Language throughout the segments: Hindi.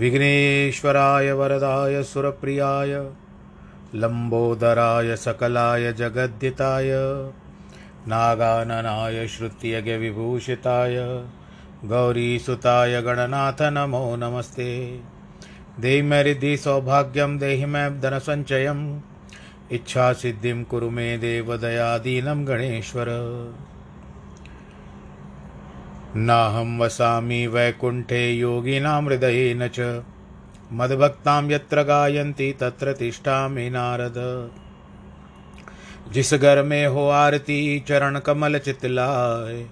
विघ्नेश्वराय वरदाय सुरप्रियाय लम्बोदराय सकलाय जगद्दिताय नागाननाय श्रुत्यज्ञविभूषिताय गौरीसुताय गणनाथ नमो नमस्ते। देहि मे रिद्धि सौभाग्यं देहि मे धनसञ्चयम् इच्छासिद्धिं कुरु मे देवदयादीनं गणेश्वर। नाहं वसामि वैकुण्ठे योगिनां हृदयेन च। मद्भक्तां यत्र गायन्ति तत्र तिष्ठामि नारद। जिस घर में हो आरती, चरण कमल चितलाए,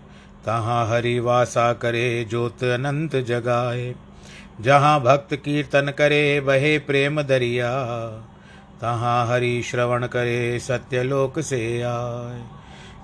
तहाँ हरि वासा करे ज्योत अनंत जगाए। जहाँ भक्त कीर्तन करे, बहे प्रेम दरिया। तहाँ हरि श्रवण करे, सत्यलोक से आए।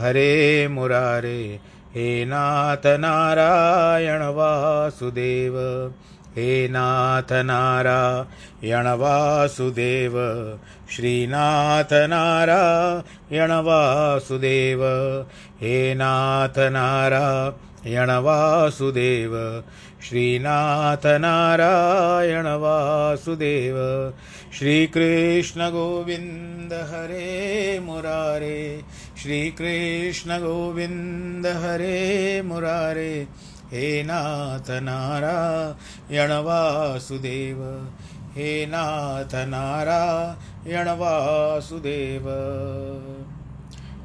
हरे मुरारे, हे नाथ नारायण वासुदेव, हे नाथ नारायण वासुदेव, श्रीनाथ नारायण वासुदेव, हे नाथ नारायण वासुदेव श्रीनाथ नारायण वासुदेव श्रीकृष्ण गोविन्द हरे मुरारे श्रीकृष्ण गोविन्द हरे मुरारे, हे नाथ नारायण वासुदेव हे नाथ नारायण वासुदेव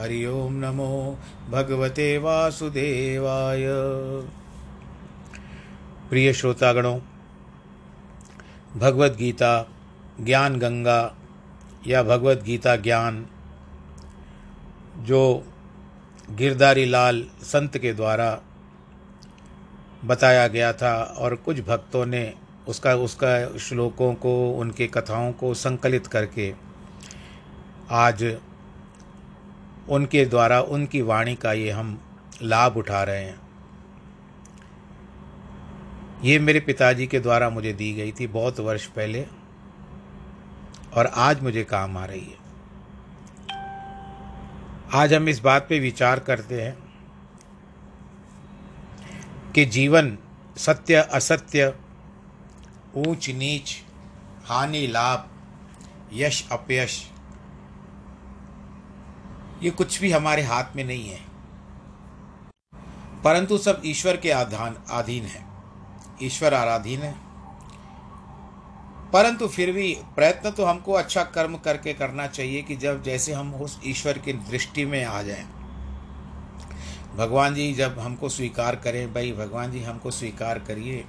हरि ओं नमो भगवते वासुदेवाय। प्रिय श्रोतागणों भगवत गीता ज्ञान गंगा या भगवत गीता ज्ञान, जो गिरधारी लाल संत के द्वारा बताया गया था और कुछ भक्तों ने उसका उसका श्लोकों को, उनके कथाओं को संकलित करके आज उनके द्वारा उनकी वाणी का ये हम लाभ उठा रहे हैं। ये मेरे पिताजी के द्वारा मुझे दी गई थी बहुत वर्ष पहले और आज मुझे काम आ रही है। आज हम इस बात पे विचार करते हैं कि जीवन सत्य, असत्य, ऊंच नीच, हानि, लाभ, यश, अपयश ये कुछ भी हमारे हाथ में नहीं है। परंतु सब ईश्वर के आधान अधीन है। ईश्वर आराधीन है। परंतु फिर भी प्रयत्न तो हमको अच्छा कर्म करके करना चाहिए कि जब जैसे हम उस ईश्वर की दृष्टि में आ जाएँ। भगवान जी जब हमको स्वीकार करें, भाई भगवान जी हमको स्वीकार करिए।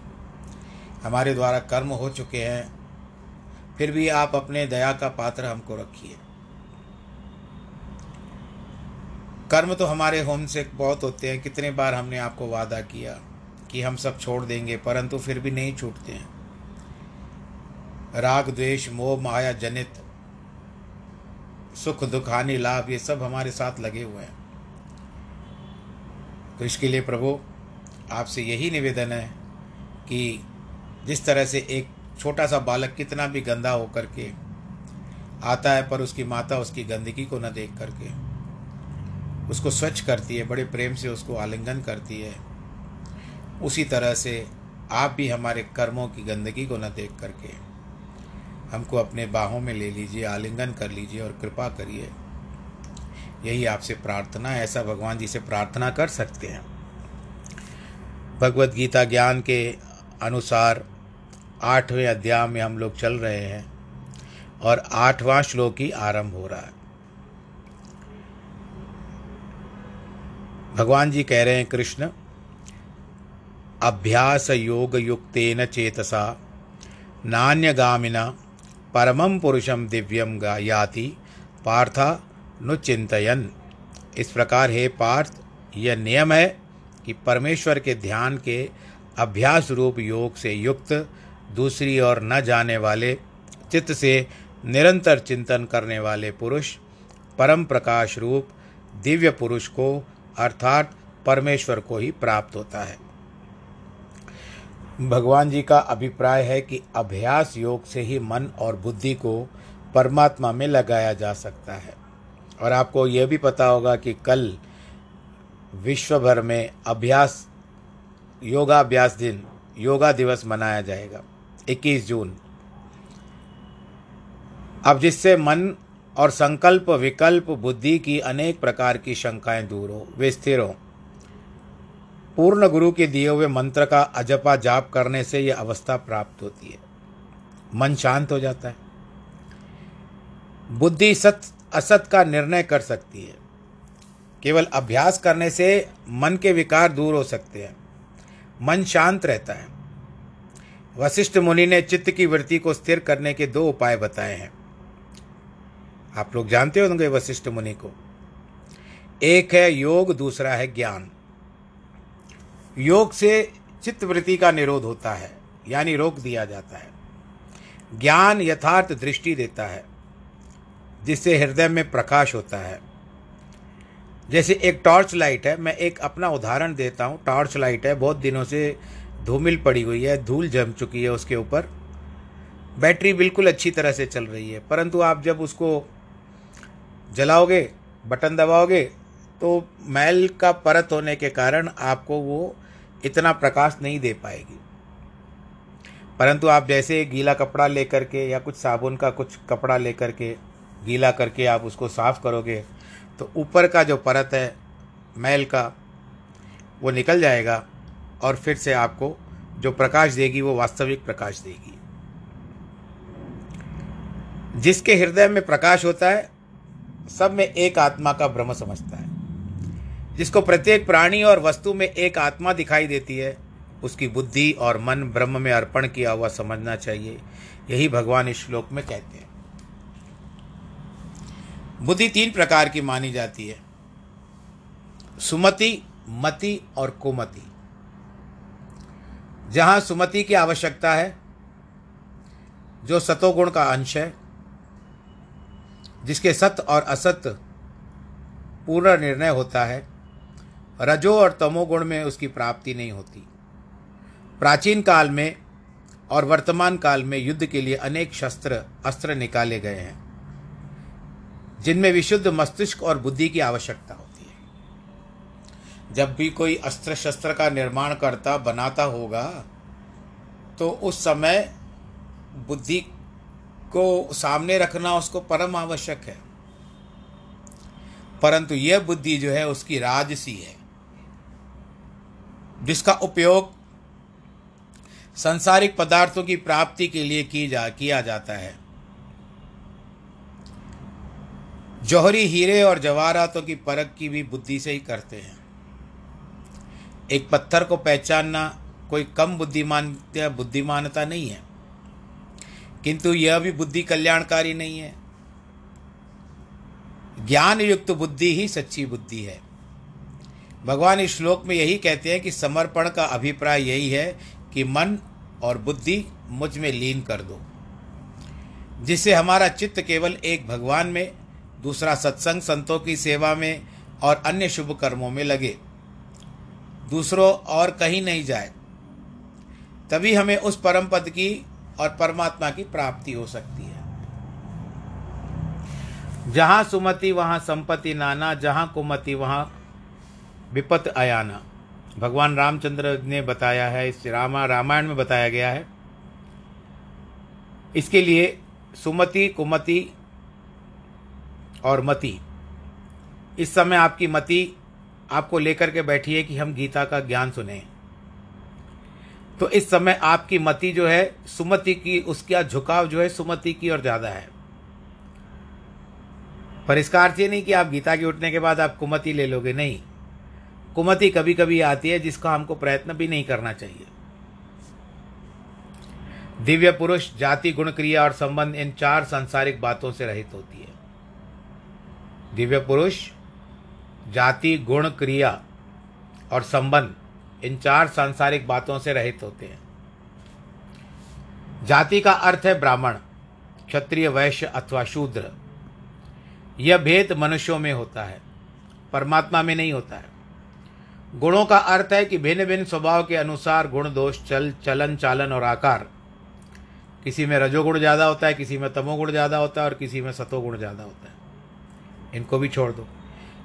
हमारे द्वारा कर्म हो चुके हैं। फिर भी आप अपने दया का पात्र हमको रखिए। कर्म तो हमारे होम से बहुत होते हैं। कितने बार हमने आपको वादा किया कि हम सब छोड़ देंगे, परंतु फिर भी नहीं छूटते हैं। राग, द्वेष, मोह, माया, जनित, सुख, दुख, हानि, लाभ, ये सब हमारे साथ लगे हुए हैं। तो इसके लिए प्रभु, आपसे यही निवेदन है कि जिस तरह से एक छोटा सा बालक कितना भी गंदा होकर के आता है, पर उसकी माता उसकी गंदगी को न देख करके। उसको स्वच्छ करती है, बड़े प्रेम से उसको आलिंगन करती है। उसी तरह से आप भी हमारे कर्मों की गंदगी को न देख करके हमको अपने बाहों में ले लीजिए, आलिंगन कर लीजिए और कृपा करिए। यही आपसे प्रार्थना ऐसा भगवान जी से प्रार्थना कर सकते हैं। भगवत गीता ज्ञान के अनुसार आठवें अध्याय में हम लोग चल रहे हैं और आठवां श्लोक ही आरंभ हो रहा है। भगवान जी कह रहे हैं, कृष्ण अभ्यास योग युक्तेन चेतसा, नान्यगामिना परमं पुरुषम दिव्यम गा याति पार्था नुचिंतयन इस प्रकार, हे पार्थ, यह नियम है कि परमेश्वर के ध्यान के अभ्यास रूप योग से युक्त दूसरी ओर न जाने वाले, चित्त से निरंतर चिंतन करने वाले पुरुष, परम प्रकाश रूप दिव्य पुरुष को अर्थात परमेश्वर को ही प्राप्त होता है। भगवान जी का अभिप्राय है कि अभ्यास योग से ही मन और बुद्धि को परमात्मा में लगाया जा सकता है। और आपको यह भी पता होगा कि कल विश्व भर में अभ्यास, योगाभ्यास दिन, योगा दिवस मनाया जाएगा 21 जून। अब जिससे मन और संकल्प, विकल्प, बुद्धि की अनेक प्रकार की शंकाएँ दूर हो, वे स्थिर हो। पूर्ण गुरु के दिए हुए मंत्र का अजपा जाप करने से यह अवस्था प्राप्त होती है। मन शांत हो जाता है। बुद्धि सत, असत का निर्णय कर सकती है। केवल अभ्यास करने से मन के विकार दूर हो सकते हैं। मन शांत रहता है। वशिष्ठ मुनि ने चित्त की वृत्ति को स्थिर करने के दो उपाय बताए हैं। आप लोग जानते होंगे वशिष्ठ मुनि को? एक है योग, दूसरा है ज्ञान। योग से चित्तवृत्ति का निरोध होता है, यानी रोक दिया जाता है। ज्ञान यथार्थ दृष्टि देता है, जिससे हृदय में प्रकाश होता है। जैसे एक टॉर्च लाइट है, मैं एक अपना उदाहरण देता हूँ। टॉर्च लाइट है, बहुत दिनों से धूमिल पड़ी हुई है, धूल जम चुकी है उसके ऊपर। बैटरी बिल्कुल अच्छी तरह से चल रही है, परंतु आप जब उसको जलाओगे, बटन दबाओगे तो मैल का परत होने के कारण आपको वो इतना प्रकाश नहीं दे पाएगी। परंतु आप जैसे गीला कपड़ा लेकर के या कुछ साबुन का कुछ कपड़ा लेकर के, गीला करके आप उसको साफ़ करोगे तो ऊपर का जो परत है, मैल का, वो निकल जाएगा और फिर से आपको जो प्रकाश देगी वो वास्तविक प्रकाश देगी। जिसके हृदय में प्रकाश होता है सब में एक आत्मा का भ्रम समझता है। जिसको प्रत्येक प्राणी और वस्तु में एक आत्मा दिखाई देती है, उसकी बुद्धि और मन ब्रह्म में अर्पण किया हुआ समझना चाहिए। यही भगवान इस श्लोक में कहते हैं। बुद्धि तीन प्रकार की मानी जाती है। सुमति, मति और कुमति। जहाँ सुमति की आवश्यकता है, जो सतोगुण का अंश है जिसके सत और असत पूर्ण निर्णय होता है, रजो और तमोगुण में उसकी प्राप्ति नहीं होती। प्राचीन काल में और वर्तमान काल में युद्ध के लिए अनेक शस्त्र, अस्त्र निकाले गए हैं, जिनमें विशुद्ध मस्तिष्क और बुद्धि की आवश्यकता होती है। जब भी कोई अस्त्र शस्त्र का निर्माण करता, बनाता होगा तो उस समय बुद्धि को सामने रखना उसको परम आवश्यक है। परंतु यह बुद्धि जो है, उसकी राजसी है। जिसका उपयोग संसारिक पदार्थों की प्राप्ति के लिए की जा, किया जाता है। जौहरी हीरे और जवाहरातों की परख की भी बुद्धि से ही करते हैं। एक पत्थर को पहचानना कोई कम बुद्धिमान, बुद्धिमानता नहीं है। किंतु यह भी बुद्धि कल्याणकारी नहीं है। ज्ञान युक्त बुद्धि ही सच्ची बुद्धि है। भगवान इस श्लोक में यही कहते हैं कि समर्पण का अभिप्राय यही है कि मन और बुद्धि मुझमें लीन कर दो, जिससे हमारा चित्त केवल एक भगवान में, दूसरा सत्संग संतों की सेवा में और अन्य शुभ कर्मों में लगे। दूसरों और कहीं नहीं जाए, तभी हमें उस परम पद की और परमात्मा की प्राप्ति हो सकती है। जहाँ सुमति, वहाँ संपत्ति नाना, जहाँ कुमति, वहाँ विपत अयाना। भगवान रामचंद्र ने बताया है, इस रामा, रामायण में बताया गया है। इसके लिए सुमति, कुमति और मति। इस समय आपकी मति आपको लेकर के बैठी है कि हम गीता का ज्ञान सुने। तो इस समय आपकी मति जो है, सुमति की, उसका झुकाव जो है सुमति की ओर ज़्यादा है। पर इसका अर्थ ये नहीं कि आप गीता के उठने के बाद आप कुमति ले लोगे, नहीं। कुमति कभी कभी आती है जिसका हमको प्रयत्न भी नहीं करना चाहिए। दिव्य पुरुष, जाति, गुण, क्रिया और संबंध इन चार सांसारिक बातों से रहित होती है। दिव्य पुरुष, जाति, गुण, क्रिया और संबंध इन चार सांसारिक बातों से रहित होते हैं। जाति का अर्थ है ब्राह्मण, क्षत्रिय, वैश्य अथवा शूद्र। यह भेद मनुष्यों में होता है, परमात्मा में नहीं होता है। गुणों का अर्थ है कि भिन्न भिन्न स्वभाव के अनुसार गुण, दोष, चल, चलन, चालन और आकार। किसी में रजोगुण ज़्यादा होता है, किसी में तमोगुण ज़्यादा होता है और किसी में सतोगुण ज़्यादा होता है। इनको भी छोड़ दो।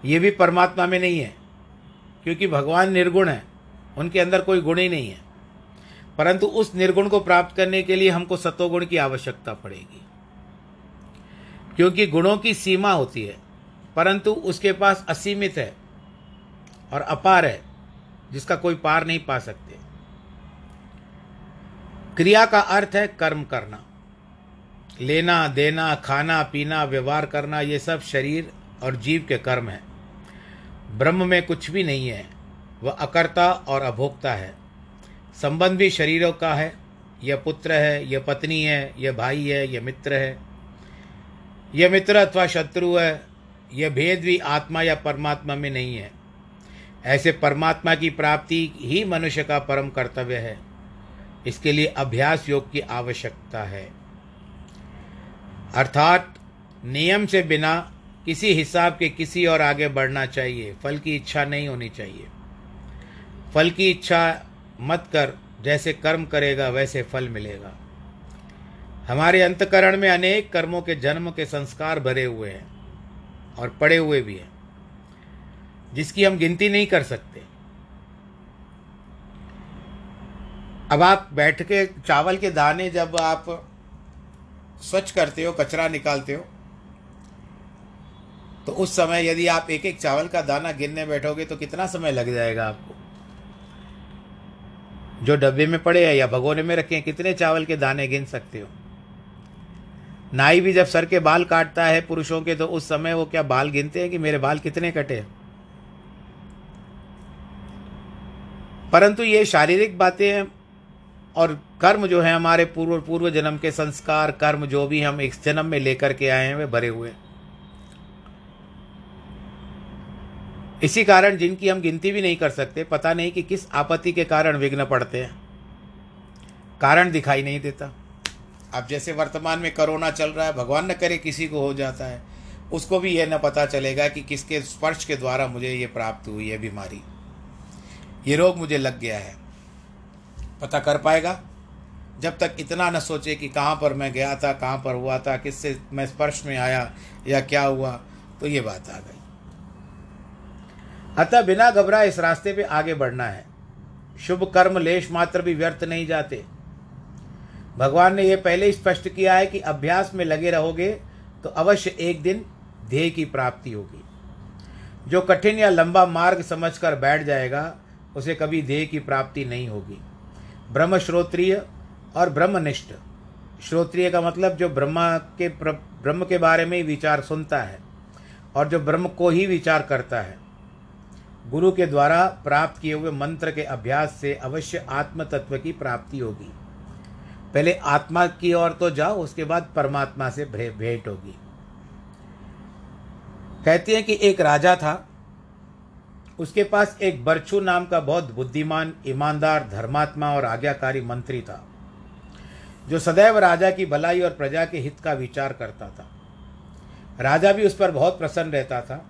ये भी परमात्मा में नहीं है, क्योंकि भगवान निर्गुण है। उनके अंदर कोई गुण ही नहीं है। परंतु उस निर्गुण को प्राप्त करने के लिए हमको सतोगुण की आवश्यकता पड़ेगी। क्योंकि गुणों की सीमा होती है, परंतु उसके पास असीमित है और अपार है, जिसका कोई पार नहीं पा सकते। क्रिया का अर्थ है कर्म करना। लेना, देना, खाना, पीना, व्यवहार करना, ये सब शरीर और जीव के कर्म है। ब्रह्म में कुछ भी नहीं है। वह अकर्ता और अभोक्ता है। संबंध भी शरीरों का है। यह पुत्र है, यह पत्नी है, यह भाई है, यह मित्र है। यह मित्र अथवा शत्रु है, यह भेद भी आत्मा या परमात्मा में नहीं है। ऐसे परमात्मा की प्राप्ति ही मनुष्य का परम कर्तव्य है। इसके लिए अभ्यास योग की आवश्यकता है। अर्थात, नियम से बिना किसी हिसाब के किसी और आगे बढ़ना चाहिए। फल की इच्छा नहीं होनी चाहिए। फल की इच्छा मत कर, जैसे कर्म करेगा, वैसे फल मिलेगा। हमारे अंतकरण में अनेक कर्मों के जन्म के संस्कार भरे हुए हैं और पड़े हुए भी हैं, जिसकी हम गिनती नहीं कर सकते। अब आप बैठ के चावल के दाने जब आप स्वच्छ करते हो, कचरा निकालते हो तो उस समय यदि आप एक एक चावल का दाना गिनने बैठोगे तो कितना समय लग जाएगा आपको? जो डब्बे में पड़े हैं या भगोने में रखे हैं, कितने चावल के दाने गिन सकते हो? नाई भी जब सर के बाल काटता है पुरुषों के तो उस समय वो क्या बाल गिनते हैं कि मेरे बाल कितने कटे परंतु ये शारीरिक बातें हैं और कर्म जो है हमारे पूर्व पूर्व जन्म के संस्कार, कर्म जो भी हम इस जन्म में लेकर के आए हैं, वे भरे हुए इसी कारण जिनकी हम गिनती भी नहीं कर सकते, पता नहीं कि किस आपत्ति के कारण विघ्न पड़ते हैं। कारण दिखाई नहीं देता। अब जैसे वर्तमान में कोरोना चल रहा है, भगवान न करे किसी को हो जाता है, उसको भी यह न पता चलेगा कि किसके स्पर्श के द्वारा मुझे ये प्राप्त हुई है बीमारी। ये रोग मुझे लग गया है। पता कर पाएगा? जब तक इतना न सोचे कि कहाँ पर मैं गया था, कहाँ पर हुआ था, किससे मैं स्पर्श में आया या क्या हुआ तो ये बात आ गई। अतः बिना घबरा इस रास्ते पे आगे बढ़ना है। शुभ कर्म लेश मात्र भी व्यर्थ नहीं जाते। भगवान ने यह पहले ही स्पष्ट किया है कि अभ्यास में लगे रहोगे तो अवश्य एक दिन ध्येय की प्राप्ति होगी। जो कठिन या लंबा मार्ग समझकर बैठ जाएगा, उसे कभी ध्येय की प्राप्ति नहीं होगी। ब्रह्म श्रोत्रिय और ब्रह्मनिष्ठ। श्रोत्रिय का मतलब जो ब्रह्मा के ब्रह्म के बारे में ही विचार सुनता है और जो ब्रह्म को ही विचार करता है। गुरु के द्वारा प्राप्त किए हुए मंत्र के अभ्यास से अवश्य आत्म तत्व की प्राप्ति होगी। पहले आत्मा की ओर तो जाओ, उसके बाद परमात्मा से भेंट होगी। कहते हैं कि एक राजा था, उसके पास एक बरछू नाम का बहुत बुद्धिमान, ईमानदार, धर्मात्मा और आज्ञाकारी मंत्री था, जो सदैव राजा की भलाई और प्रजा के हित का विचार करता था। राजा भी उस पर बहुत प्रसन्न रहता था।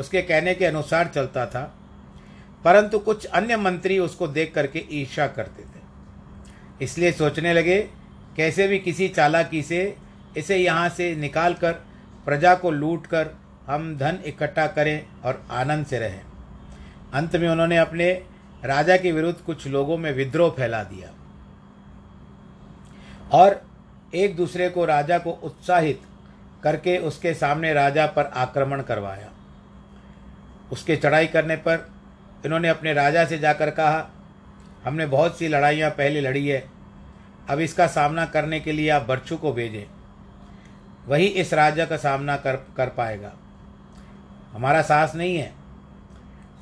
उसके कहने के अनुसार चलता था, परंतु कुछ अन्य मंत्री उसको देख करके ईर्षा करते थे। इसलिए सोचने लगे, कैसे भी किसी चालाकी से इसे यहाँ से निकाल कर प्रजा को लूट कर हम धन इकट्ठा करें और आनंद से रहें। अंत में उन्होंने अपने राजा के विरुद्ध कुछ लोगों में विद्रोह फैला दिया और एक दूसरे को राजा को उत्साहित करके उसके सामने राजा पर आक्रमण करवाया। उसके चढ़ाई करने पर इन्होंने अपने राजा से जाकर कहा, हमने बहुत सी लड़ाइयाँ पहले लड़ी है, अब इसका सामना करने के लिए आप बर्छू को भेजें। वही इस राजा का सामना कर कर पाएगा। हमारा साहस नहीं है।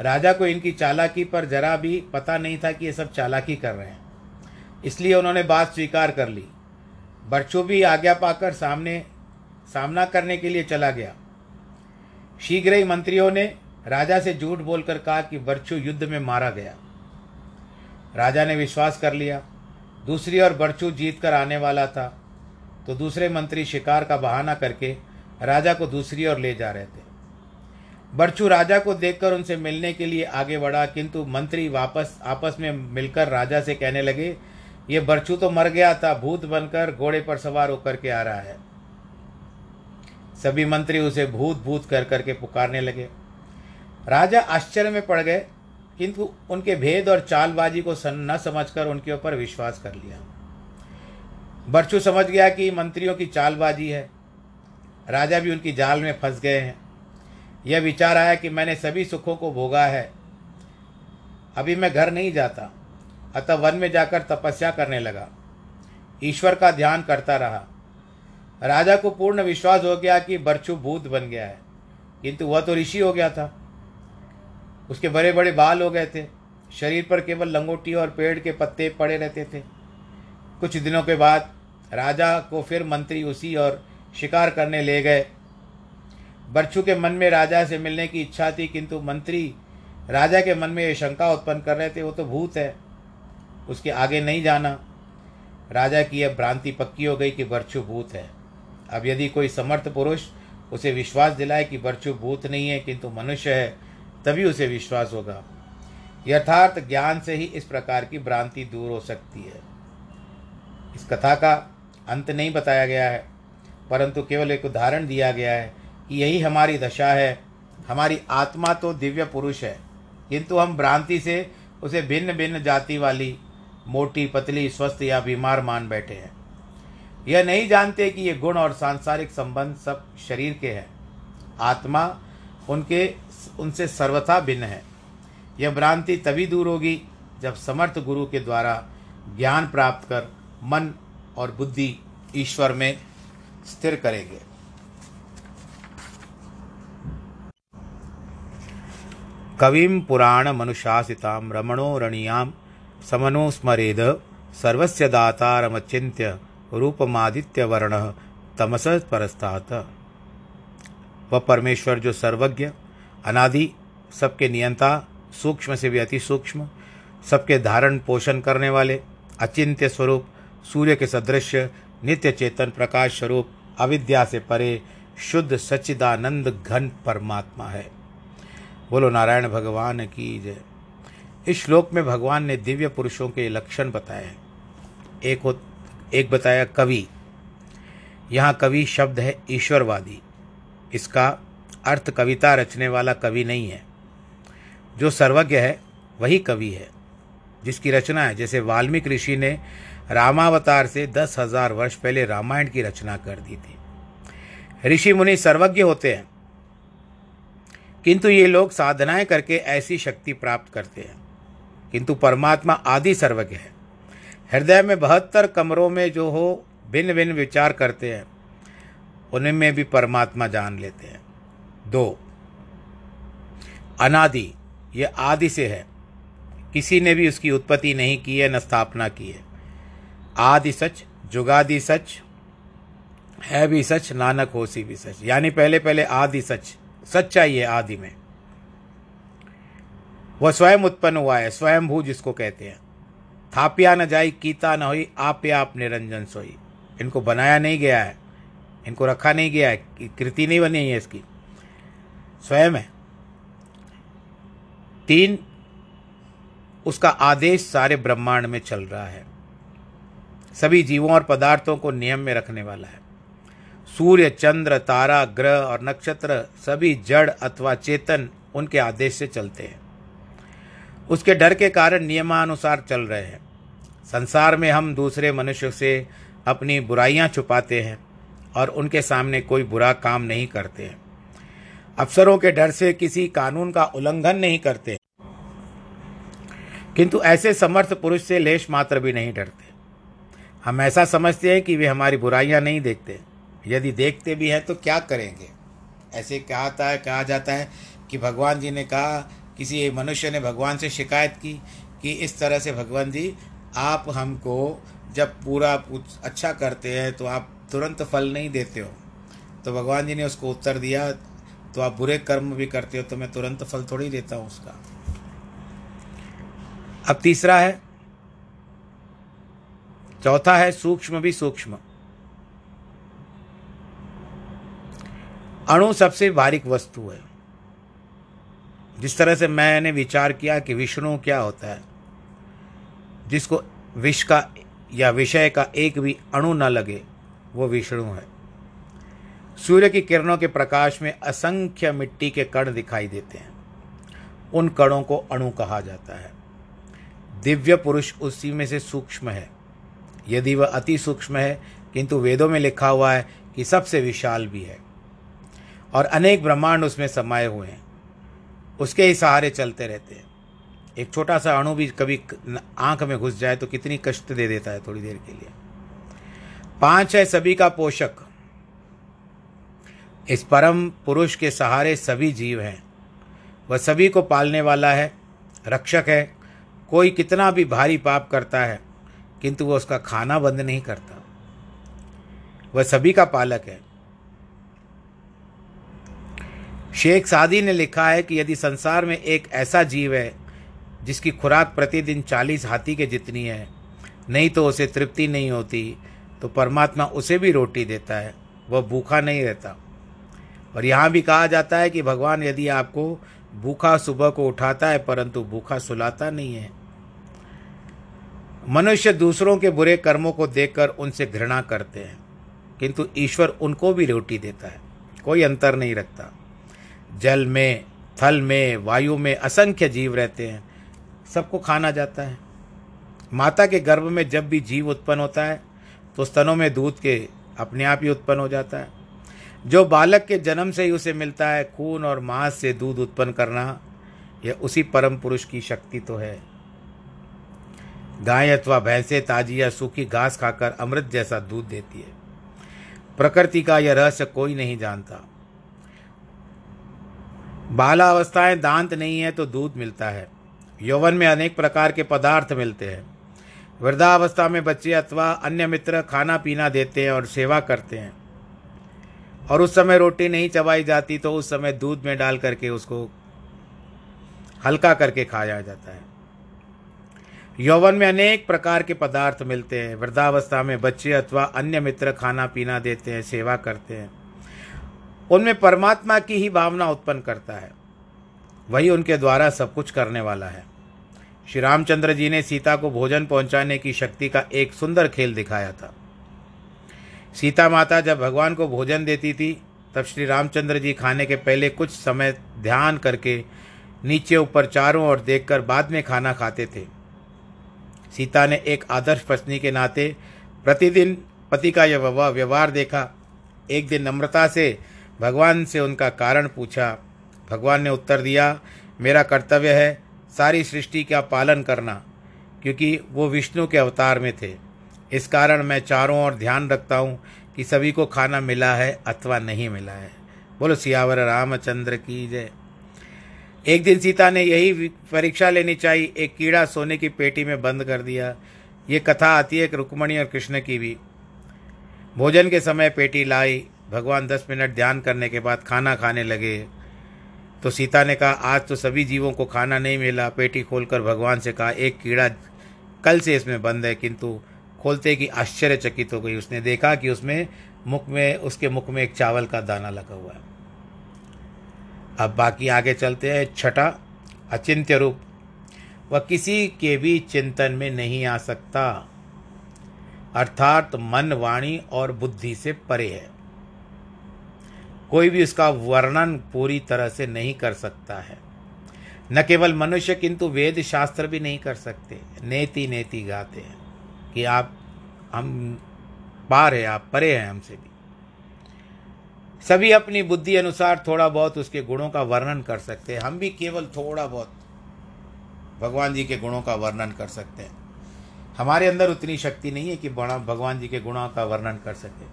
राजा को इनकी चालाकी पर जरा भी पता नहीं था कि ये सब चालाकी कर रहे हैं। इसलिए उन्होंने बात स्वीकार कर ली। बर्चू भी आज्ञा पाकर सामने, सामना करने के लिए चला गया। शीघ्र ही मंत्रियों ने राजा से झूठ बोलकर कहा कि बर्चू युद्ध में मारा गया। राजा ने विश्वास कर लिया। दूसरी ओर बर्चू जीत कर आने वाला था तो दूसरे मंत्री शिकार का बहाना करके राजा को दूसरी ओर ले जा रहे थे। बर्चू राजा को देखकर उनसे मिलने के लिए आगे बढ़ा, किंतु मंत्री वापस, आपस में मिलकर राजा से कहने लगे, ये बर्चू तो मर गया था, भूत बनकर घोड़े पर सवार होकर के आ रहा है। सभी मंत्री उसे भूत भूत कर करके पुकारने लगे। राजा आश्चर्य में पड़ गए, किंतु उनके भेद और चालबाजी को न समझकर उनके ऊपर विश्वास कर लिया। बरछू समझ गया कि मंत्रियों की चालबाजी है। राजा भी उनकी जाल में फंस गए हैं। यह विचार आया कि मैंने सभी सुखों को भोगा है। अभी मैं घर नहीं जाता, अतः वन में जाकर तपस्या करने लगा। ईश्वर का ध्यान करता रहा। राजा को पूर्ण विश्वास हो गया कि बरछू भूत बन गया है। किंतु वह तो ऋषि हो गया था। उसके बड़े बड़े बाल हो गए थे। शरीर पर केवल लंगोटी और पेड़ के पत्ते पड़े रहते थे। कुछ दिनों के बाद राजा को फिर मंत्री उसी और शिकार करने ले गए। बर्छू के मन में राजा से मिलने की इच्छा थी, किंतु मंत्री राजा के मन में ये शंका उत्पन्न कर रहे थे, वो तो भूत है। उसके आगे नहीं जाना। राजा की यह भ्रांति पक्की हो गई कि बर्छू भूत है। अब यदि कोई समर्थ पुरुष उसे विश्वास दिलाए कि बर्छू भूत नहीं है, किंतु मनुष्य है तभी उसे विश्वास होगा। यथार्थ ज्ञान से ही इस प्रकार की भ्रांति दूर हो सकती है। इस कथा का अंत नहीं बताया गया है, परंतु केवल एक उदाहरण दिया गया है कि यही हमारी दशा है। हमारी आत्मा तो दिव्य पुरुष है, किंतु हम भ्रांति से उसे भिन्न भिन्न जाति वाली, मोटी, पतली, स्वस्थ या बीमार मान बैठे हैं। यह नहीं जानते कि ये गुण और सांसारिक संबंध सब शरीर के हैं। आत्मा उनके उनसे सर्वथा भिन्न है। यह भ्रांति तभी दूर होगी जब समर्थ गुरु के द्वारा ज्ञान प्राप्त कर मन और बुद्धि ईश्वर में स्थिर करेंगे। कविं पुराणमनुशासितां रमणोरणीयां समनुस्मरेद सर्वस्य दातारमचिन्त्य रूपमादित्यवर्णः तमस परस्तात्। वह परमेश्वर जो सर्वज्ञ अनादि, सबके नियंता, सूक्ष्म से भी अति सूक्ष्म, सबके धारण पोषण करने वाले, अचिंत्य स्वरूप, सूर्य के सदृश नित्य चेतन प्रकाश स्वरूप, अविद्या से परे, शुद्ध सच्चिदानंद घन परमात्मा है। बोलो, नारायण भगवान की जय। इस श्लोक में भगवान ने दिव्य पुरुषों के लक्षण बताए। हैं एक हो एक बताया कवि। यहाँ कवि शब्द है ईश्वरवादी। इसका अर्थ कविता रचने वाला कवि नहीं है। जो सर्वज्ञ है, वही कवि है, जिसकी रचना है। जैसे वाल्मीकि ऋषि ने रामावतार से दस हज़ार वर्ष पहले रामायण की रचना कर दी थी। ऋषि मुनि सर्वज्ञ होते हैं, किंतु ये लोग साधनाएँ करके ऐसी शक्ति प्राप्त करते हैं। किंतु परमात्मा आदि सर्वज्ञ है। हृदय में बहत्तर कमरों में जो हो भिन्न भिन्न विचार करते हैं, उनमें भी परमात्मा जान लेते हैं। दो। अनादि, ये आदि से है। किसी ने भी उसकी उत्पत्ति नहीं की है, न स्थापना की है। आदि सच, जुगादि सच, है भी सच, नानक होसी भी सच। यानी पहले पहले आदि सच सच्चाई है आदि में। वह स्वयं उत्पन्न हुआ है स्वयं भू जिसको कहते हैं। थापिया न जाई, कीता न हुई, आप आप निरंजन सोई। इनको बनाया नहीं गया है, इनको रखा नहीं गया है कृति नहीं बनी है इसकी। स्वयं है। तीन, उसका आदेश सारे ब्रह्मांड में चल रहा है। सभी जीवों और पदार्थों को नियम में रखने वाला है। सूर्य, चंद्र, तारा, ग्रह और नक्षत्र, सभी जड़ अथवा चेतन उनके आदेश से चलते हैं। उसके डर के कारण नियमानुसार चल रहे हैं। संसार में हम दूसरे मनुष्य से अपनी बुराइयाँ छुपाते हैं और उनके सामने कोई बुरा काम नहीं करते हैं। अफसरों के डर से किसी कानून का उल्लंघन नहीं करते। किंतु ऐसे समर्थ पुरुष से लेश मात्र भी नहीं डरते। हम ऐसा समझते हैं कि वे हमारी बुराइयाँ नहीं देखते। यदि देखते भी हैं तो क्या करेंगे? ऐसे कहता है कहा जाता है कि भगवान जी ने कहा, किसी मनुष्य ने भगवान से शिकायत की कि इस तरह से भगवान जी, आप हमको जब पूरा अच्छा करते हैं तो आप तुरंत फल नहीं देते हो। तो भगवान जी ने उसको उत्तर दिया तो आप बुरे कर्म भी करते हो तो मैं तुरंत फल थोड़ी देता हूँ उसका। अब तीसरा है, चौथा है सूक्ष्म भी सूक्ष्म। अणु सबसे बारीक वस्तु है। जिस तरह से मैंने विचार किया कि विष्णु क्या होता है, जिसको विष का या विषय का एक भी अणु न लगे, वो विष्णु है। सूर्य की किरणों के प्रकाश में असंख्य मिट्टी के कण दिखाई देते हैं। उन कणों को अणु कहा जाता है। दिव्य पुरुष उसी में से सूक्ष्म है। यदि वह अति सूक्ष्म है, किंतु वेदों में लिखा हुआ है कि सबसे विशाल भी है। और अनेक ब्रह्मांड उसमें समाये हुए हैं। उसके ही सहारे चलते रहते हैं। एक छोटा सा अणु भी कभी आँख में घुस जाए तो कितनी कष्ट दे देता है थोड़ी देर के लिए। पाँच है सभी का पोषक। इस परम पुरुष के सहारे सभी जीव हैं। वह सभी को पालने वाला है, रक्षक है, कोई कितना भी भारी पाप करता है, किंतु वह उसका खाना बंद नहीं करता। वह सभी का पालक है। शेख सादी ने लिखा है कि यदि संसार में एक ऐसा जीव है, जिसकी खुराक प्रतिदिन चालीस हाथी के जितनी है, नहीं तो उसे तृप्ति नहीं होती तो परमात्मा उसे भी रोटी देता है, वह भूखा नहीं रहता। और यहाँ भी कहा जाता है कि भगवान यदि आपको भूखा सुबह को उठाता है, परंतु भूखा सुलाता नहीं है। मनुष्य दूसरों के बुरे कर्मों को देखकर उनसे घृणा करते हैं, किंतु ईश्वर उनको भी रोटी देता है, कोई अंतर नहीं रखता। जल में, थल में, वायु में असंख्य जीव रहते हैं, सबको खाना जाता है। माता के गर्भ में जब भी जीव उत्पन्न होता है तो स्तनों में दूध के अपने आप ही उत्पन्न हो जाता है। जो बालक के जन्म से ही उसे मिलता है, खून और मांस से दूध उत्पन्न करना, यह उसी परम पुरुष की शक्ति तो है। गाय अथवा भैंसे ताजी या सूखी घास खाकर अमृत जैसा दूध देती है। प्रकृति का यह रहस्य कोई नहीं जानता। बालावस्थाएँ दांत नहीं है तो दूध मिलता है। यौवन में अनेक प्रकार के पदार्थ मिलते हैं। वृद्धावस्था में बच्चे अथवा अन्य मित्र खाना पीना देते हैं और सेवा करते हैं। और उस समय रोटी नहीं चबाई जाती तो उस समय दूध में डाल करके उसको हल्का करके खाया जाता है। यौवन में अनेक प्रकार के पदार्थ मिलते हैं। वृद्धावस्था में बच्चे अथवा अन्य मित्र खाना पीना देते हैं, सेवा करते हैं। उनमें परमात्मा की ही भावना उत्पन्न करता है। वही उनके द्वारा सब कुछ करने वाला है। श्री रामचंद्र जी ने सीता को भोजन पहुँचाने की शक्ति का एक सुंदर खेल दिखाया था। सीता माता जब भगवान को भोजन देती थी, तब श्री रामचंद्र जी खाने के पहले कुछ समय ध्यान करके नीचे ऊपर चारों ओर देखकर बाद में खाना खाते थे। सीता ने एक आदर्श पत्नी के नाते प्रतिदिन पति का यह व्यवहार देखा। एक दिन नम्रता से भगवान से उनका कारण पूछा। भगवान ने उत्तर दिया, मेरा कर्तव्य है सारी सृष्टि का पालन करना, क्योंकि वो विष्णु के अवतार में थे। इस कारण मैं चारों ओर ध्यान रखता हूँ कि सभी को खाना मिला है अथवा नहीं मिला है। बोलो, सियावर रामचंद्र की जय। एक दिन सीता ने यही परीक्षा लेनी चाहिए। एक कीड़ा सोने की पेटी में बंद कर दिया। ये कथा आती है रुक्मणी और कृष्ण की भी। भोजन के समय पेटी लाई। भगवान दस मिनट ध्यान करने के बाद खाना खाने लगे। तो सीता ने कहा, आज तो सभी जीवों को खाना नहीं मिला। पेटी खोलकर भगवान से कहा, एक कीड़ा कल से इसमें बंद है, किंतु खोलते कि आश्चर्यचकित हो गई। उसने देखा कि उसमें मुख में, उसके मुख में एक चावल का दाना लगा हुआ है। अब बाकी आगे चलते हैं। छठा, अचिंत्य रूप। वह किसी के भी चिंतन में नहीं आ सकता। अर्थात मन, वाणी और बुद्धि से परे है। कोई भी उसका वर्णन पूरी तरह से नहीं कर सकता है। न केवल मनुष्य, किंतु वेद शास्त्र भी नहीं कर सकते। नेति नेति गाते हैं। कि आप, हम पार है, आप परे हैं हमसे भी। सभी अपनी बुद्धि अनुसार थोड़ा बहुत उसके गुणों का वर्णन कर सकते हैं। हम भी केवल थोड़ा बहुत भगवान जी के गुणों का वर्णन कर सकते हैं। हमारे अंदर उतनी शक्ति नहीं है कि बड़ा भगवान जी के गुणों का वर्णन कर सके।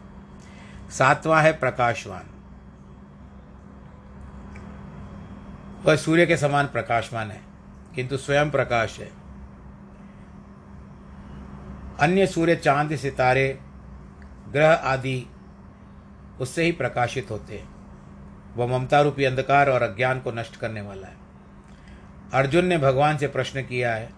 सातवां है प्रकाशवान। वह सूर्य के समान प्रकाशमान है, किंतु स्वयं प्रकाश है। अन्य सूर्य, चाँद, सितारे, ग्रह आदि उससे ही प्रकाशित होते हैं। वह ममता रूपी अंधकार और अज्ञान को नष्ट करने वाला है। अर्जुन ने भगवान से प्रश्न किया है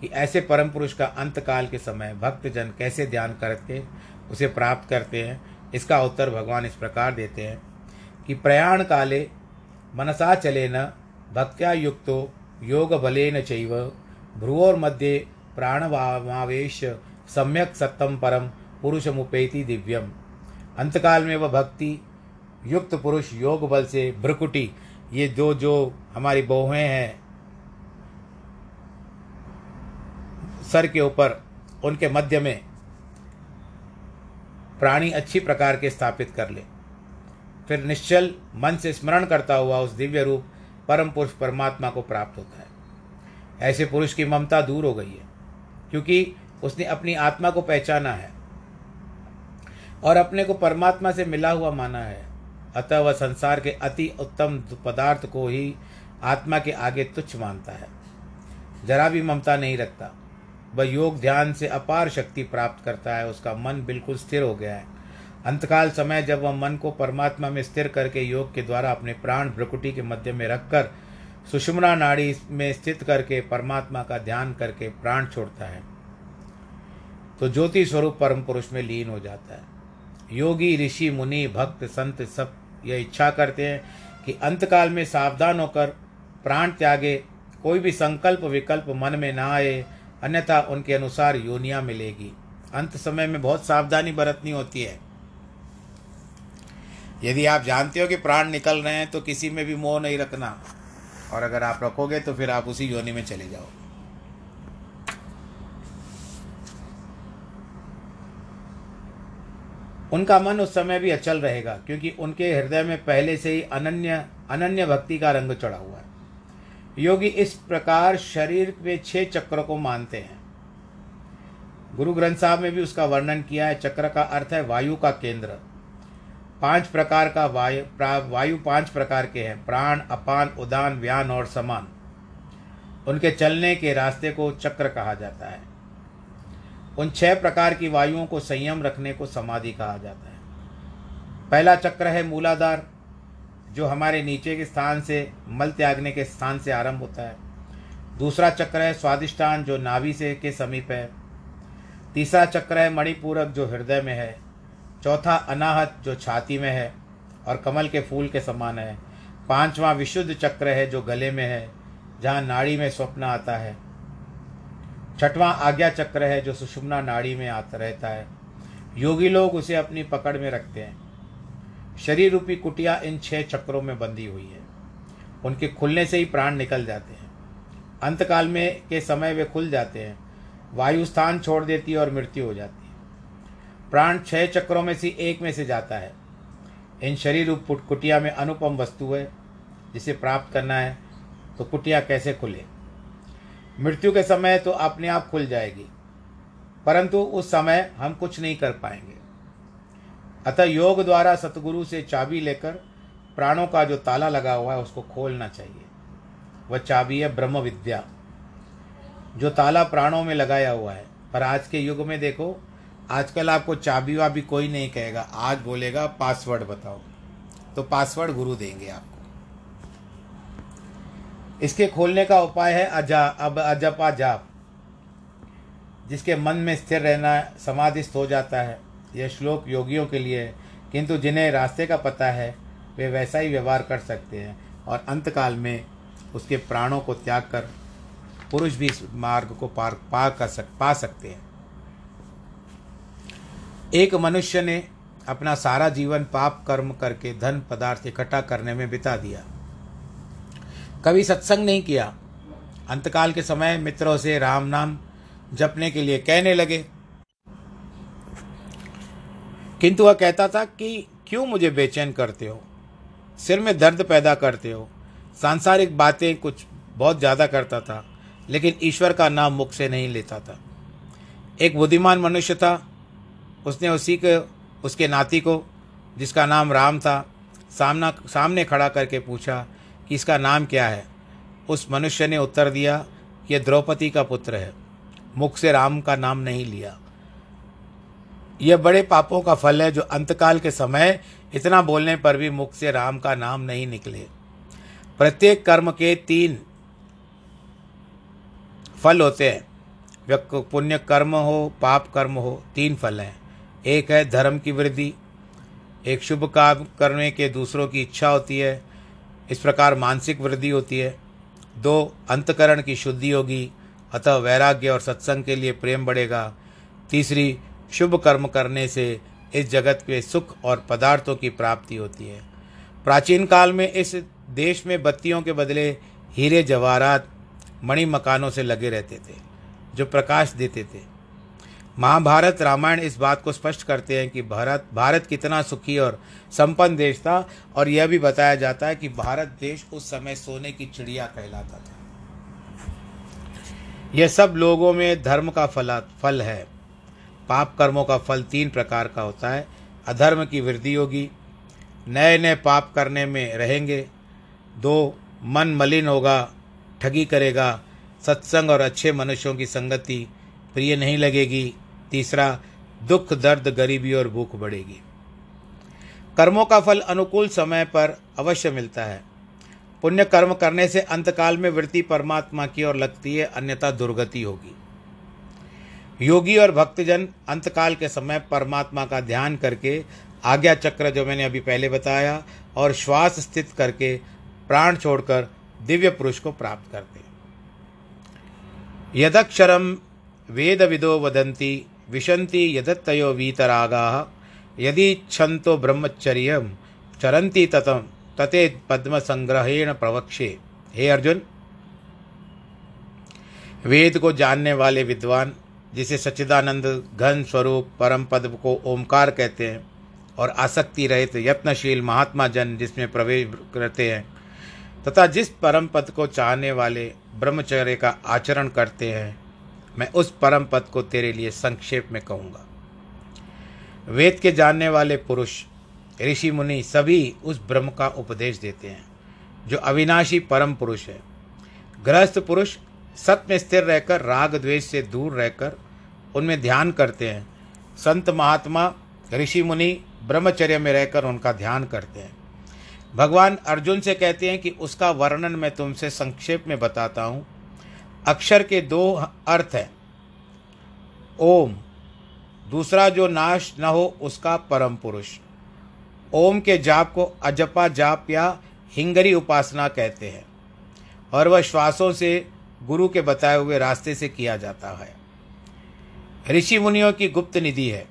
कि ऐसे परम पुरुष का अंत काल के समय भक्तजन कैसे ध्यान करके उसे प्राप्त करते हैं? इसका उत्तर भगवान इस प्रकार देते हैं कि प्रयाण काले मनसा चले न, भक्त्या युक्तो, योग बलेन चैव भ्रुवोर मध्य प्राणवावेश सम्यक सत्तम परम पुरुष मुपेति दिव्यम। अंतकाल में वह भक्ति, युक्त पुरुष योग बल से भ्रकुटी। ये दो जो हमारी बहुएँ हैं, सर के ऊपर, उनके मध्य में प्राणी अच्छी प्रकार के स्थापित कर ले। फिर निश्चल मन से स्मरण करता हुआ उस दिव्य रूप परम पुरुष परमात्मा को प्राप्त होता है। ऐसे पुरुष की ममता दूर हो गई है, क्योंकि उसने अपनी आत्मा को पहचाना है और अपने को परमात्मा से मिला हुआ माना है। अतः वह संसार के अति उत्तम पदार्थ को ही आत्मा के आगे तुच्छ मानता है। जरा भी ममता नहीं रखता। वह योग ध्यान से अपार शक्ति प्राप्त करता है। उसका मन बिल्कुल स्थिर हो गया है। अंतकाल समय जब वह मन को परमात्मा में स्थिर करके योग के द्वारा अपने प्राण भ्रकुटी के मध्य में रखकर सुषुम्ना नाड़ी में स्थित करके परमात्मा का ध्यान करके प्राण छोड़ता है तो ज्योति स्वरूप परम पुरुष में लीन हो जाता है। योगी, ऋषि, मुनि, भक्त, संत सब यह इच्छा करते हैं कि अंतकाल में सावधान होकर प्राण त्यागे, कोई भी संकल्प विकल्प मन में ना आए, अन्यथा उनके अनुसार योनिया मिलेगी। अंत समय में बहुत सावधानी बरतनी होती है। यदि आप जानते हो कि प्राण निकल रहे हैं तो किसी में भी मोह नहीं रखना। और अगर आप रखोगे तो फिर आप उसी योनि में चले जाओ। उनका मन उस समय भी अचल रहेगा, क्योंकि उनके हृदय में पहले से ही अनन्य अनन्य भक्ति का रंग चढ़ा हुआ है। योगी इस प्रकार शरीर में छह चक्रों को मानते हैं। गुरु ग्रंथ साहब में भी उसका वर्णन किया है, चक्र का अर्थ है वायु का केंद्र। पाँच प्रकार का वायु वायु पाँच प्रकार के हैं, प्राण, अपान, उदान, व्यान और समान। उनके चलने के रास्ते को चक्र कहा जाता है। उन छह प्रकार की वायुओं को संयम रखने को समाधि कहा जाता है। पहला चक्र है मूलाधार, जो हमारे नीचे के स्थान से, मल त्यागने के स्थान से आरंभ होता है। दूसरा चक्र है स्वादिष्टान, जो नाभि से, के समीप है। तीसरा चक्र है मणिपूरक, जो हृदय में है। चौथा अनाहत, जो छाती में है, और कमल के फूल के समान है। पांचवा विशुद्ध चक्र है, जो गले में है, जहाँ नाड़ी में स्वप्न आता है। छठवां आज्ञा चक्र है जो सुषुम्ना नाड़ी में आता रहता है। योगी लोग उसे अपनी पकड़ में रखते हैं। शरीर रूपी कुटिया इन छह चक्रों में बंधी हुई है। उनके खुलने से ही प्राण निकल जाते हैं। अंतकाल में के समय वे खुल जाते हैं। वायु स्थान छोड़ देती है और मृत्यु हो जाती है। प्राण छह चक्रों में से एक में से जाता है। इन शरीर रूप कुटिया में अनुपम वस्तु है। जिसे प्राप्त करना है तो कुटिया कैसे खुले? मृत्यु के समय तो अपने आप खुल जाएगी, परंतु उस समय हम कुछ नहीं कर पाएँगे। अतः योग द्वारा सतगुरु से चाबी लेकर प्राणों का जो ताला लगा हुआ है उसको खोलना चाहिए। वह चाबी है ब्रह्म विद्या। जो ताला प्राणों में लगाया हुआ है, पर आज के युग में देखो, आजकल आपको चाबी वाबी कोई नहीं कहेगा, आज बोलेगा, पासवर्ड बताओ। तो पासवर्ड गुरु देंगे आपको इसके खोलने का उपाय है अजा, अब अजपा जाप, जिसके मन में स्थिर रहना समाधिस्थ हो जाता है। यह श्लोक योगियों के लिए है किंतु जिन्हें रास्ते का पता है, वे वैसा ही व्यवहार कर सकते हैं और अंतकाल में उसके प्राणों को त्याग कर पुरुष भी इस मार्ग को पार पा कर सक, पा सकते हैं। एक मनुष्य ने अपना सारा जीवन पाप कर्म करके धन पदार्थ इकट्ठा करने में बिता दिया। कभी सत्संग नहीं किया। अंतकाल के समय मित्रों से राम नाम जपने के लिए कहने लगे। किंतु वह कहता था कि क्यों मुझे बेचैन करते हो? सिर में दर्द पैदा करते हो? सांसारिक बातें कुछ बहुत ज़्यादा करता था, लेकिन ईश्वर का नाम मुख से नहीं लेता था। एक बुद्धिमान मनुष्य था। उसने उसी के, उसके नाती को, जिसका नाम राम था, सामना, सामने खड़ा करके पूछा इसका नाम क्या है? उस मनुष्य ने उत्तर दिया यह द्रौपदी का पुत्र है। मुख से राम का नाम नहीं लिया। यह बड़े पापों का फल है जो अंतकाल के समय इतना बोलने पर भी मुख से राम का नाम नहीं निकले। प्रत्येक कर्म के तीन फल होते हैं। पुण्य कर्म हो, पाप कर्म हो, तीन फल हैं। एक है धर्म की वृद्धि। एक शुभ काम करने के दूसरों की इच्छा होती है। इस प्रकार मानसिक वृद्धि होती है। दो, अंतकरण की शुद्धि होगी, अतः वैराग्य और सत्संग के लिए प्रेम बढ़ेगा। तीसरी, शुभ कर्म करने से इस जगत के सुख और पदार्थों की प्राप्ति होती है। प्राचीन काल में इस देश में बत्तियों के बदले हीरे जवाहरात मणि मकानों से लगे रहते थे, जो प्रकाश देते थे। महाभारत रामायण इस बात को स्पष्ट करते हैं कि भारत भारत कितना सुखी और संपन्न देश था, और यह भी बताया जाता है कि भारत देश उस समय सोने की चिड़िया कहलाता था। यह सब लोगों में धर्म का फला, फल है। पाप कर्मों का फल तीन प्रकार का होता है। अधर्म की वृद्धि होगी नए नए पाप करने में रहेंगे, दो, मन मलिन होगा, ठगी करेगा, सत्संग और अच्छे मनुष्यों की संगति प्रिय नहीं लगेगी तीसरा, दुख, दर्द, गरीबी और भूख बढ़ेगी। कर्मों का फल अनुकूल समय पर अवश्य मिलता है। पुण्य कर्म करने से अंतकाल में वृत्ति परमात्मा की ओर लगती है, अन्यथा दुर्गति होगी। योगी और भक्तजन अंतकाल के समय परमात्मा का ध्यान करके, आज्ञा चक्र जो मैंने अभी पहले बताया, और श्वास स्थित करके प्राण छोड़कर दिव्य पुरुष को प्राप्त करते यदक्षरम वेद विदो वदंती विशंति यदत्तयो वीतरागा। यदि छंतो ब्रह्मचर्य चरंती ततम तते पद्म संग्रहेण प्रवक्षे हे अर्जुन, वेद को जानने वाले विद्वान, जिसे सच्चिदानंद घन स्वरूप परम पद को ओमकार कहते हैं और आसक्ति रहित यत्नशील महात्मा जन जिसमें प्रवेश करते हैं, तथा जिस परम पद को चाहने वाले ब्रह्मचर्य का आचरण करते हैं मैं उस परम पद को तेरे लिए संक्षेप में कहूँगा। वेद के जानने वाले पुरुष, ऋषि मुनि सभी उस ब्रह्म का उपदेश देते हैं, जो अविनाशी परम पुरुष है। गृहस्थ पुरुष सत्य में स्थिर रहकर, राग द्वेष से दूर रहकर उनमें ध्यान करते हैं। संत महात्मा, ऋषि मुनि ब्रह्मचर्य में रहकर उनका ध्यान करते हैं। भगवान अर्जुन से कहते हैं कि उसका वर्णन मैं तुमसे संक्षेप में बताता हूँ। अक्षर के दो अर्थ हैं। ओम, दूसरा जो नाश न हो उसका परम पुरुष। ओम के जाप को अजपा जाप या हिंगरी उपासना कहते हैं और वह श्वासों से गुरु के बताए हुए रास्ते से किया जाता है। ऋषि मुनियों की गुप्त निधि है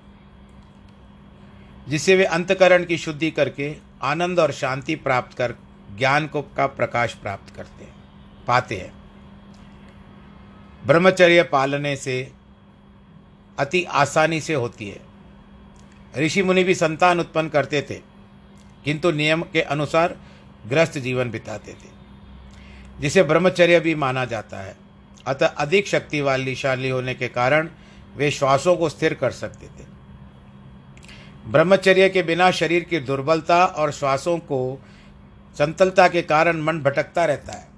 जिसे वे अंतकरण की शुद्धि करके आनंद और शांति प्राप्त कर ज्ञान को का प्रकाश प्राप्त करते हैं, पाते हैं। ब्रह्मचर्य पालने से अति आसानी से होती है। ऋषि मुनि भी संतान उत्पन्न करते थे, किंतु नियम के अनुसार ग्रस्त जीवन बिताते थे, जिसे ब्रह्मचर्य भी माना जाता है। अतः अधिक शक्ति वाली होने के कारण वे श्वासों को स्थिर कर सकते थे। ब्रह्मचर्य के बिना शरीर की दुर्बलता और श्वासों को संतलता के कारण मन भटकता रहता है।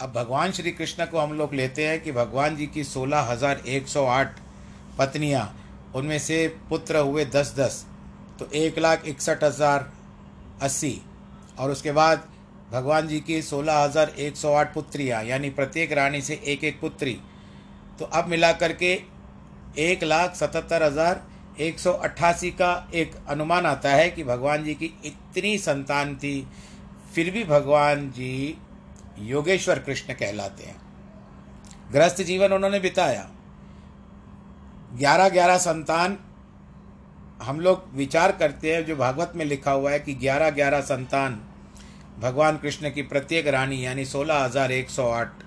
अब भगवान श्री कृष्ण को हम लोग लेते हैं कि भगवान जी की सोलह हज़ार एक सौ आठ पत्नियाँ, उनमें से पुत्र हुए दस दस तो एक लाख इकसठ हज़ार अस्सी। और उसके बाद भगवान जी की सोलह हज़ार एक सौ आठ पुत्रियाँ, यानी प्रत्येक रानी से एक एक पुत्री। तो अब मिला करके एक लाख सतहत्तर हज़ार एक सौ अट्ठासी का एक अनुमान आता है कि भगवान जी की इतनी संतान थी, फिर भी भगवान जी योगेश्वर कृष्ण कहलाते हैं। गृहस्थ जीवन उन्होंने बिताया। ग्यारह ग्यारह संतान हम लोग विचार करते हैं, जो भागवत में लिखा हुआ है कि ग्यारह ग्यारह संतान भगवान कृष्ण की प्रत्येक रानी, यानी सोलह हज़ार एक सौ आठ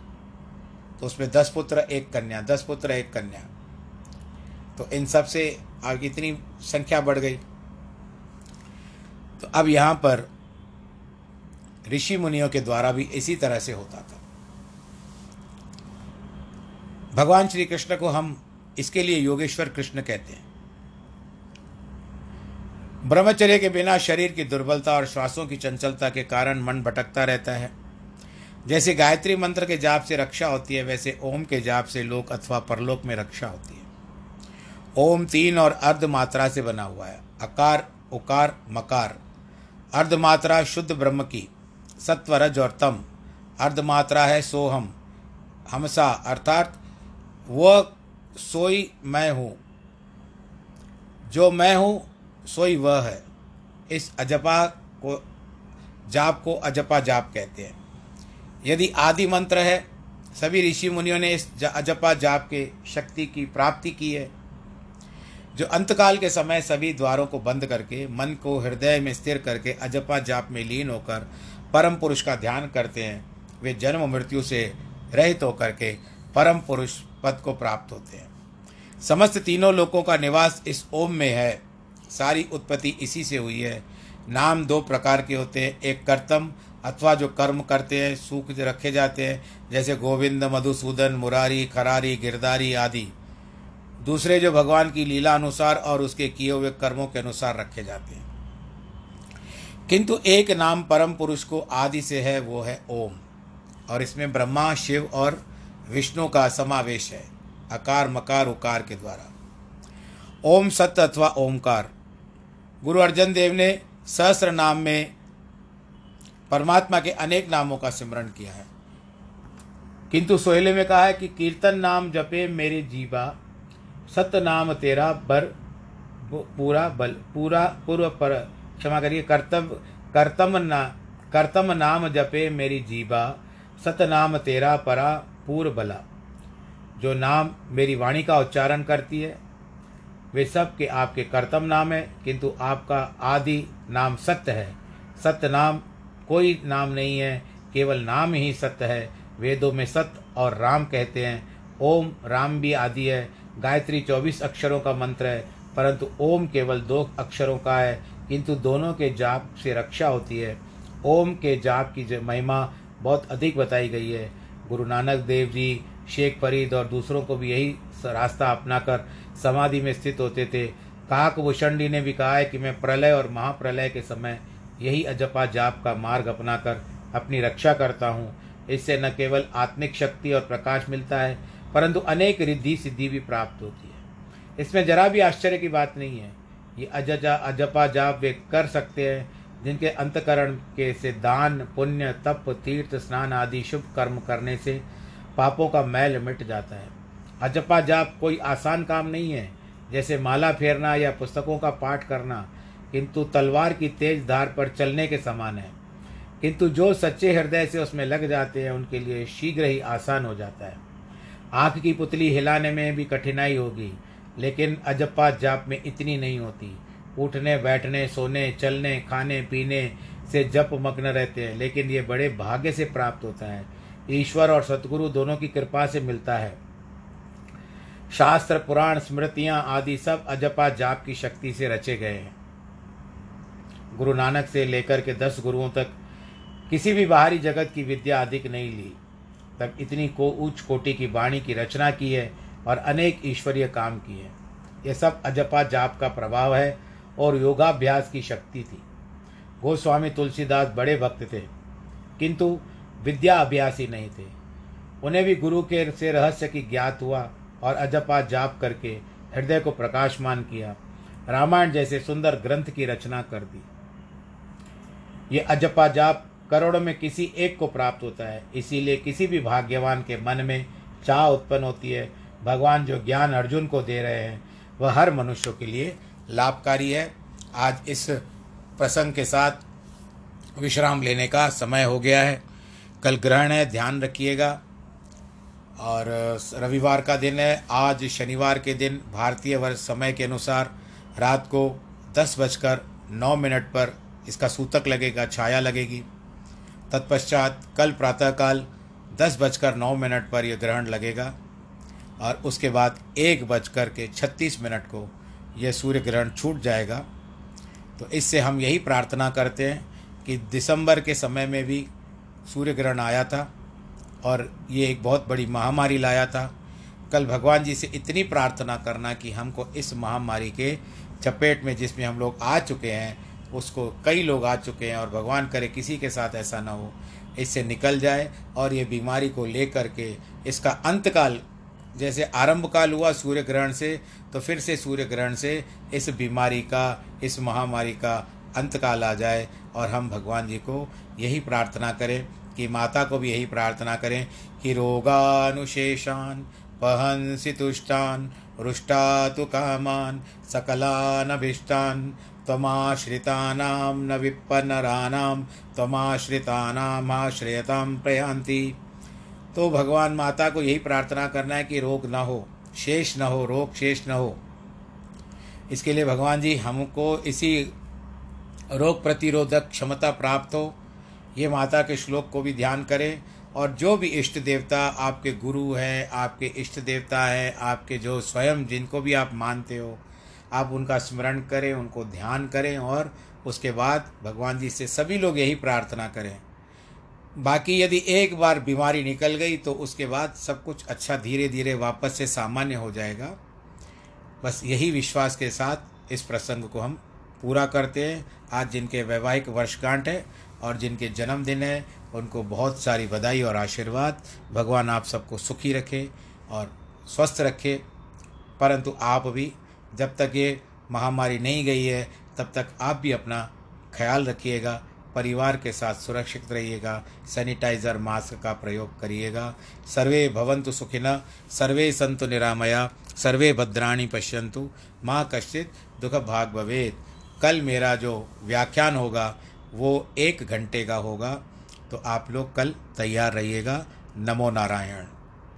तो उसमें दस पुत्र, एक कन्या, दस पुत्र, एक कन्या। तो इन सबसे आगे इतनी संख्या बढ़ गई। तो अब यहाँ पर ऋषि मुनियों के द्वारा भी इसी तरह से होता था। भगवान श्री कृष्ण को हम इसके लिए योगेश्वर कृष्ण कहते हैं। ब्रह्मचर्य के बिना शरीर की दुर्बलता और श्वासों की चंचलता के कारण मन भटकता रहता है। जैसे गायत्री मंत्र के जाप से रक्षा होती है, वैसे ओम के जाप से लोक अथवा परलोक में रक्षा होती है। ओम तीन और अर्ध मात्रा से बना हुआ है। अकार, उकार, मकार। अर्ध मात्रा शुद्ध ब्रह्म की। सत्वरज और तम अर्धमात्रा है सोहम। हमसा, अर्थात, वह सोई मैं हूँ। जो मैं हूँ, सोई वह है। इस अजपा को, जाप को अजपा जाप कहते हैं। यदि आदि मंत्र है, सभी ऋषि मुनियों ने इस अजपा जाप के शक्ति की प्राप्ति की है। जो अंतकाल के समय सभी द्वारों को बंद करके, मन को हृदय में स्थिर करके अजपा जाप में लीन होकर परम पुरुष का ध्यान करते हैं, वे जन्म मृत्यु से रहित होकर के परम पुरुष पद को प्राप्त होते हैं। समस्त तीनों लोगों का निवास इस ओम में है। सारी उत्पत्ति इसी से हुई है। नाम दो प्रकार के होते हैं, एक कर्तम अथवा जो कर्म करते हैं, सूख रखे जाते हैं, जैसे गोविंद, मधुसूदन, मुरारी, खरारी, गिरदारी आदि। दूसरे जो भगवान की लीला अनुसार और उसके किए हुए कर्मों के अनुसार रखे जाते हैं। किंतु एक नाम परम पुरुष को आदि से है, वो है ओम। और इसमें ब्रह्मा, शिव और विष्णु का समावेश है, अकार, मकार, उकार के द्वारा। ओम सत्य अथवा ओमकार। गुरु अर्जन देव ने सहस्र नाम में परमात्मा के अनेक नामों का सिमरण किया है। किंतु सोहेले में कहा है कि कीर्तन नाम जपे मेरे जीवा सत्य नाम तेरा बर पूरा बल, पूरा, पूर्व पर क्षमा करिए, कर्तव्य कर्तम ना कर्तम नाम जपे मेरी जीवा सत नाम तेरा परा पूर्व बला। जो नाम मेरी वाणी का उच्चारण करती है, वे सब के आपके कर्तम नाम है, किंतु आपका आदि नाम सत्य है। सत्य नाम कोई नाम नहीं है, केवल नाम ही सत्य है। वेदों में सत्य और राम कहते हैं। ओम राम भी आदि है। गायत्री चौबीस अक्षरों का मंत्र है, परंतु ओम केवल दो अक्षरों का है। किंतु दोनों के जाप से रक्षा होती है। ओम के जाप की महिमा बहुत अधिक बताई गई है। गुरु नानक देव जी, शेख फरीद और दूसरों को भी यही रास्ता अपनाकर समाधि में स्थित होते थे। काक भूषणी ने भी कहा है कि मैं प्रलय और महाप्रलय के समय यही अजपा जाप का मार्ग अपनाकर अपनी रक्षा करता हूँ। इससे न केवल आत्मिक शक्ति और प्रकाश मिलता है, परंतु अनेक रिद्धि सिद्धि भी प्राप्त होती है। इसमें जरा भी आश्चर्य की बात नहीं है। ये अजजा, अजपा जाप वे कर सकते हैं, जिनके अंतकरण के से दान, पुण्य, तप, तीर्थ, स्नान आदि शुभ कर्म करने से पापों का मैल मिट जाता है। अजपा जाप कोई आसान काम नहीं है, जैसे माला फेरना या पुस्तकों का पाठ करना, किंतु तलवार की तेज धार पर चलने के समान है। किंतु जो सच्चे हृदय से उसमें लग जाते हैं, उनके लिए शीघ्र ही आसान हो जाता है। आँख की पुतली हिलाने में भी कठिनाई होगी लेकिन अजप्पा जाप में इतनी नहीं होती। उठने, बैठने, सोने, चलने, खाने, पीने से जप मग्न रहते हैं, लेकिन ये बड़े भाग्य से प्राप्त होता है। ईश्वर और सतगुरु दोनों की कृपा से मिलता है। शास्त्र, पुराण, स्मृतियाँ आदि सब अजपा जाप की शक्ति से रचे गए हैं। गुरु नानक से लेकर के दस गुरुओं तक किसी भी बाहरी जगत की विद्या अधिक नहीं ली। तब इतनी को उच्च कोटि की वाणी की रचना की है और अनेक ईश्वरीय काम किए। ये सब अजपा जाप का प्रभाव है और योगाभ्यास की शक्ति थी। गोस्वामी तुलसीदास बड़े भक्त थे, किंतु विद्या अभ्यासी नहीं थे। उन्हें भी गुरु के से रहस्य की ज्ञात हुआ और अजपा जाप करके हृदय को प्रकाशमान किया। रामायण जैसे सुंदर ग्रंथ की रचना कर दी। ये अजपा जाप करोड़ों में किसी एक को प्राप्त होता है, इसीलिए किसी भी भाग्यवान के मन में चाह उत्पन्न होती है भगवान जो ज्ञान अर्जुन को दे रहे हैं, वह हर मनुष्य के लिए लाभकारी है। आज इस प्रसंग के साथ विश्राम लेने का समय हो गया है। कल ग्रहण है, ध्यान रखिएगा। और रविवार का दिन है। आज शनिवार के दिन, भारतीय वर्ष समय के अनुसार रात को दस बजकर नौ मिनट पर इसका सूतक लगेगा, छाया लगेगी। तत्पश्चात कल प्रातःकाल दस बजकर नौ मिनट पर यह ग्रहण लगेगा। और उसके बाद एक बजकर के छत्तीस मिनट को यह सूर्य ग्रहण छूट जाएगा। तो इससे हम यही प्रार्थना करते हैं कि दिसंबर के समय में भी सूर्य ग्रहण आया था और ये एक बहुत बड़ी महामारी लाया था। कल भगवान जी से इतनी प्रार्थना करना कि हमको इस महामारी के चपेट में जिसमें हम लोग आ चुके हैं, उसको कई लोग आ चुके हैं और भगवान करे किसी के साथ ऐसा ना हो, इससे निकल जाए और ये बीमारी को लेकर के इसका अंतकाल जैसे आरंभ काल हुआ सूर्य ग्रहण से तो फिर से सूर्य ग्रहण से इस बीमारी का, इस महामारी का अंतकाल आ जाए और हम भगवान जी को यही प्रार्थना करें, कि माता को भी यही प्रार्थना करें कि रोगानुशेषान पहंसि तुष्टान रुष्टा तो कामान, सकलानभीष्टान, त्वमाश्रितानां न विपन्नराणां त्वमाश्रितानाम् आश्रयतां प्रयांति तो भगवान माता को यही प्रार्थना करना है कि रोग न हो, शेष न हो, रोग शेष न हो। इसके लिए भगवान जी हमको इसी रोग प्रतिरोधक क्षमता प्राप्त हो। ये माता के श्लोक को भी ध्यान करें और जो भी इष्ट देवता आपके गुरु हैं, आपके इष्ट देवता हैं, आपके जो स्वयं जिनको भी आप मानते हो, आप उनका स्मरण करें, उनको ध्यान करें और उसके बाद भगवान जी से सभी लोग यही प्रार्थना करें। बाकी यदि एक बार बीमारी निकल गई तो उसके बाद सब कुछ अच्छा धीरे धीरे वापस से सामान्य हो जाएगा। बस यही विश्वास के साथ इस प्रसंग को हम पूरा करते हैं। आज जिनके वैवाहिक वर्षगांठ है और जिनके जन्मदिन है, उनको बहुत सारी बधाई और आशीर्वाद। भगवान आप सबको सुखी रखे और स्वस्थ रखे। परंतु आप भी, जब तक ये महामारी नहीं गई है, तब तक आप भी अपना ख्याल रखिएगा। परिवार के साथ सुरक्षित रहिएगा, सैनिटाइजर, मास्क का प्रयोग करिएगा। सर्वे भवंतु सुखिन, सर्वे संतु निरामया, सर्वे भद्राणी पश्यंतु माँ कश्चित दुख भाग भवेद कल मेरा जो व्याख्यान होगा, वो एक घंटे का होगा। तो आप लोग कल तैयार रहिएगा। नमो नारायण।